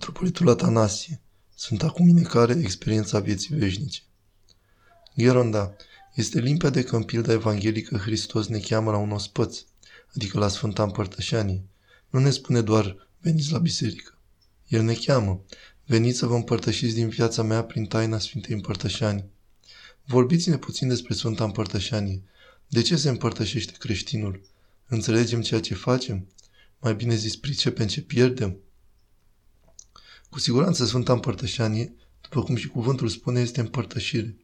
Mitropolitul Atanasie, sunt acum minecare experiența vieții veșnice. Gheronda, este limpede că în pilda evanghelică Hristos ne cheamă la un ospăț, adică la Sfânta Împărtășanie. Nu ne spune doar, veniți la biserică. El ne cheamă, veniți să vă împărtășiți din viața mea prin taina Sfintei Împărtășanii. Vorbiți-ne puțin despre Sfânta Împărtășanie. De ce se împărtășește creștinul? Înțelegem ceea ce facem? Mai bine zis, pricepem ce pierdem? Cu siguranță Sfânta Împărtășanie, după cum și cuvântul spune, este împărtășire.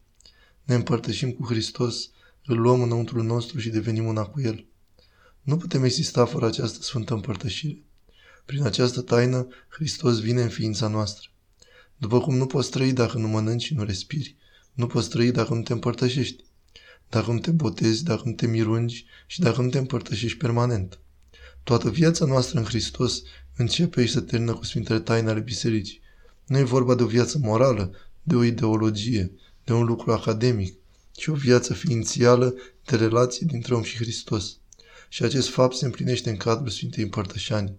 Ne împărtășim cu Hristos, îl luăm înăuntru nostru și devenim una cu El. Nu putem exista fără această Sfântă Împărtășire. Prin această taină, Hristos vine în ființa noastră. După cum nu poți trăi dacă nu mănânci și nu respiri, nu poți trăi dacă nu te împărtășești, dacă nu te botezi, dacă nu te mirungi și dacă nu te împărtășești permanent. Toată viața noastră în Hristos începe și se termină cu Sfintele Taine ale Bisericii. Nu e vorba de o viață morală, de o ideologie, de un lucru academic, ci o viață ființială de relație dintre om și Hristos. Și acest fapt se împlinește în cadrul Sfintei Împărtășanii.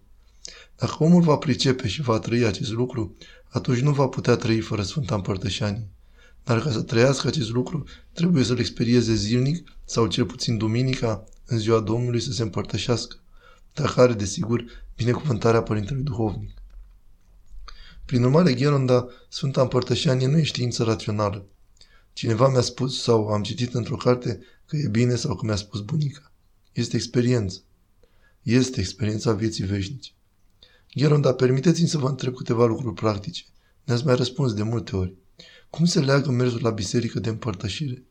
Dacă omul va pricepe și va trăi acest lucru, atunci nu va putea trăi fără Sfânta Împărtășanie. Dar ca să trăiască acest lucru, trebuie să-l experieze zilnic sau cel puțin duminica, în ziua Domnului, să se împărtășească. Dacă are, desigur, binecuvântarea Părintelui Duhovnic. Prin urmare, Gheronda, Sfânta Împărtășanie nu e știință rațională. Cineva mi-a spus sau am citit într-o carte că e bine sau că mi-a spus bunica. Este experiență. Este experiența vieții veșnice. Gheronda, permiteți-mi să vă întreb câteva lucruri practice. Ne-ați mai răspuns de multe ori. Cum se leagă mersul la biserică de împărtășire?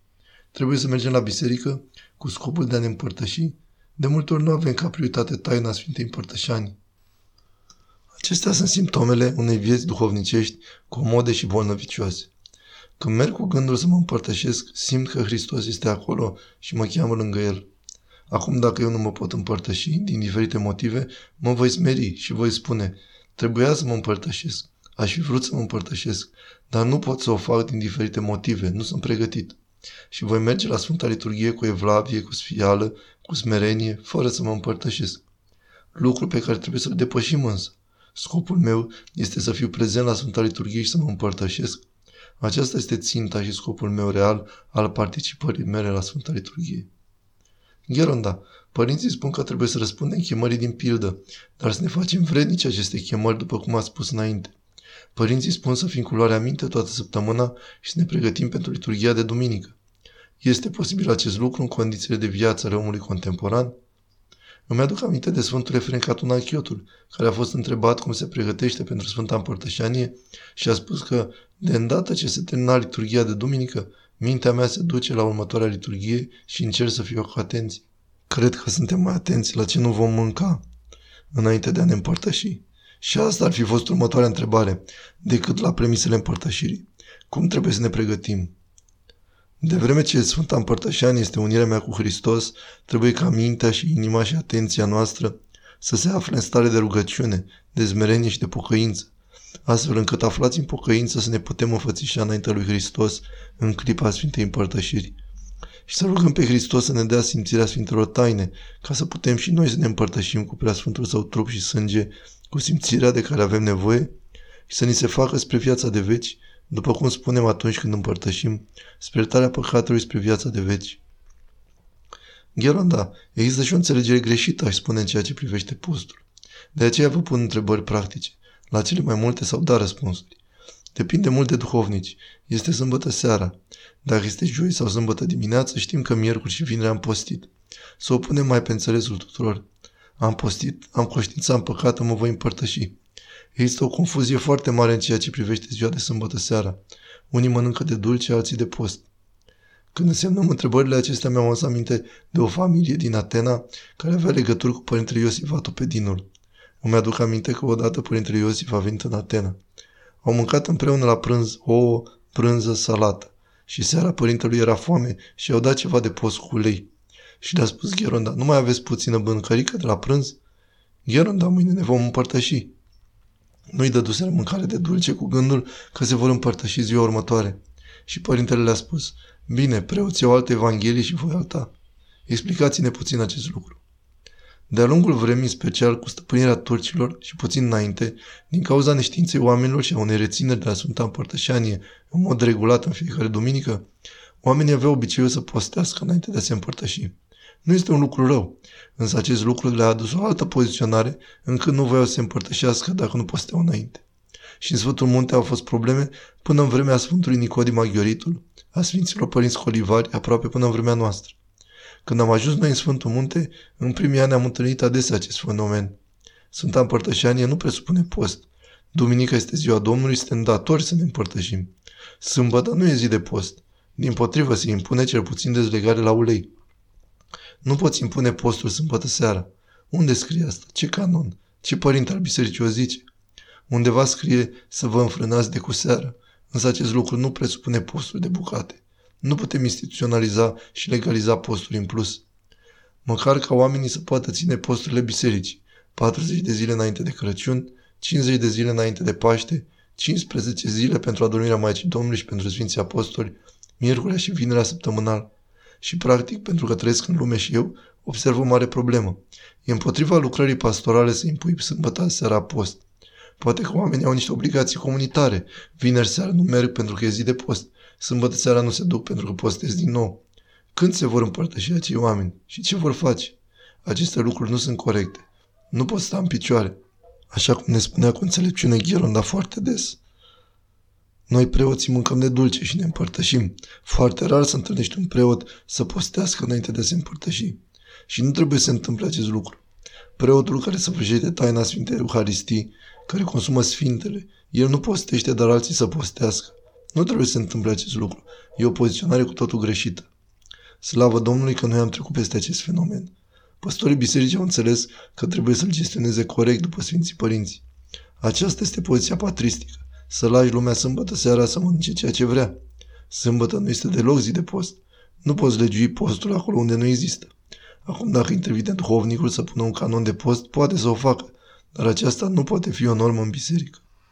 Trebuie să mergem la biserică cu scopul de a ne împărtăși? De multe ori nu avem ca prioritate taina Sfintei Împărtășanii. Acestea sunt simptomele unei vieți duhovnicești comode și bolnăvicioase. Când merg cu gândul să mă împărtășesc, simt că Hristos este acolo și mă cheamă lângă El. Acum, dacă eu nu mă pot împărtăși, din diferite motive, mă voi smeri și voi spune, trebuia să mă împărtășesc. Aș fi vrut să mă împărtășesc, dar nu pot să o fac din diferite motive, nu sunt pregătit. Și voi merge la Sfânta Liturghie cu evlavie, cu sfială, cu smerenie, fără să mă împărtășesc. Lucru pe care trebuie să-l depășim însă. Scopul meu este să fiu prezent la Sfânta Liturghie și să mă împărtășesc. Aceasta este ținta și scopul meu real al participării mele la Sfânta Liturghie. Gheronda, părinții spun că trebuie să răspundem chemării din pildă, dar să ne facem vrednici aceste chemări, după cum a spus înainte. Părinții spun să fim cu luarea minte toată săptămâna și să ne pregătim pentru liturgia de duminică. Este posibil acest lucru în condițiile de viață ale omului contemporan? Îmi aduc aminte de Sfântul Efrem Catunachiotul, care a fost întrebat cum se pregătește pentru Sfânta Împărtășanie și a spus că, de îndată ce se termina liturgia de duminică, mintea mea se duce la următoarea liturghie și încerc să fiu cu atenție. Cred că suntem mai atenți la ce nu vom mânca înainte de a ne împărtăși. Și asta ar fi fost următoarea întrebare, decât la premisele împărtășirii. Cum trebuie să ne pregătim? De vreme ce Sfânta Împărtășanie este unirea mea cu Hristos, trebuie ca mintea și inima și atenția noastră să se afle în stare de rugăciune, de zmerenie și de pocăință, astfel încât aflați în pocăință să ne putem înfățișa înaintea lui Hristos în clipa Sfintei Împărtășirii. Și să rugăm pe Hristos să ne dea simțirea Sfintelor Taine, ca să putem și noi să ne împărtășim cu Preasfântul Său trup și sânge, cu simțirea de care avem nevoie și să ni se facă spre viața de veci, după cum spunem atunci când împărtășim, spre iertarea păcatului spre viața de veci. Gheronda, există și o înțelegere greșită, aș spune, în ceea ce privește postul. De aceea vă pun întrebări practice. La cele mai multe sau da răspunsuri. Depinde mult de duhovnici. Este sâmbătă seara. Dacă este joi sau sâmbătă dimineață, știm că miercuri și vineri am postit. Să o punem mai pe înțelesul tuturor. Am postit, am conștiința am păcată, mă voi împărtăși. Există o confuzie foarte mare în ceea ce privește ziua de sâmbătă seara. Unii mănâncă de dulce, alții de post. Când însemnăm întrebările acestea, mi-am adus aminte de o familie din Atena care avea legături cu părintele Iosif Atopedinul. Îmi aduc aminte că odată părintele Iosif a venit în Atena. Au mâncat împreună la prânz ouă, prânză, salată. Și seara părintelui era foame și i-au dat ceva de post cu ulei. Și le-a spus Gheronda, nu mai aveți puțină bâncărică de la prânz? Gheronda, mâine ne vom împărtăși. Nu-i dăduseră mâncare de dulce cu gândul că se vor împărtăși ziua următoare. Și părintele le-a spus, bine, preoții au alte evanghelii și voi alta. Explicați-ne puțin acest lucru. De-a lungul vremii, special cu stăpânirea turcilor și puțin înainte, din cauza neștiinței oamenilor și a unei rețineri de la Sfânta Împărtășanie în mod regulat în fiecare duminică, oamenii aveau obiceiul să postească înainte de a se împărtăși. Nu este un lucru rău, însă acest lucru le-a adus o altă poziționare încât nu voiau să se împărtășească dacă nu posteau înainte. Și în Sfântul Munte au fost probleme până în vremea Sfântului Nicodim Aghioritul, a Sfinților Părinți Colivari, aproape până în vremea noastră. Când am ajuns noi în Sfântul Munte, în primii ani am întâlnit adesea acest fenomen. Sfânta Împărtășanie nu presupune post. Duminica este ziua Domnului, suntem datori să ne împărtășim. Sâmbătă nu e zi de post. Din potrivă se impune cel puțin dezlegare la ulei. Nu poți impune postul sâmbătă seara. Unde scrie asta? Ce canon? Ce părinte al bisericii o zice? Undeva scrie să vă înfrânați de cu seară, însă acest lucru nu presupune postul de bucate. Nu putem instituționaliza și legaliza posturi în plus. Măcar ca oamenii să poată ține posturile bisericii, 40 de zile înainte de Crăciun, 50 de zile înainte de Paște, 15 zile pentru adormirea Maicii Domnului și pentru Sfinții Apostoli, miercurea și vinerea săptămânal. Și practic, pentru că trăiesc în lume și eu, observ o mare problemă. E împotriva lucrării pastorale să impui sâmbătă seara post. Poate că oamenii au niște obligații comunitare. Vineri seara nu merg pentru că e zi de post. Sâmbătă seara nu se duc pentru că postez din nou. Când se vor împărtăși acei oameni? Și ce vor face? Aceste lucruri nu sunt corecte. Nu pot sta în picioare. Așa cum ne spunea cu înțelepciune Gheronda foarte des. Noi preoții mâncăm de dulce și ne împărtășim. Foarte rar să întâlnești un preot să postească înainte de a se împărtăși. Și nu trebuie să se întâmple acest lucru. Preotul care săvârșește taina Sfintei Euharistii, care consumă Sfintele, el nu postește, dar alții să postească. Nu trebuie să se întâmple acest lucru. E o poziționare cu totul greșită. Slavă Domnului că noi am trecut peste acest fenomen. Păstorii bisericii au înțeles că trebuie să-l gestioneze corect după Sfinții Părinți. Aceasta este poziția patristică. Să lași lumea sâmbătă seara să mănânce ceea ce vrea. Sâmbătă nu este deloc zi de post. Nu poți legiui postul acolo unde nu există. Acum, dacă intervine duhovnicul să pună un canon de post, poate să o facă, dar aceasta nu poate fi o normă în biserică.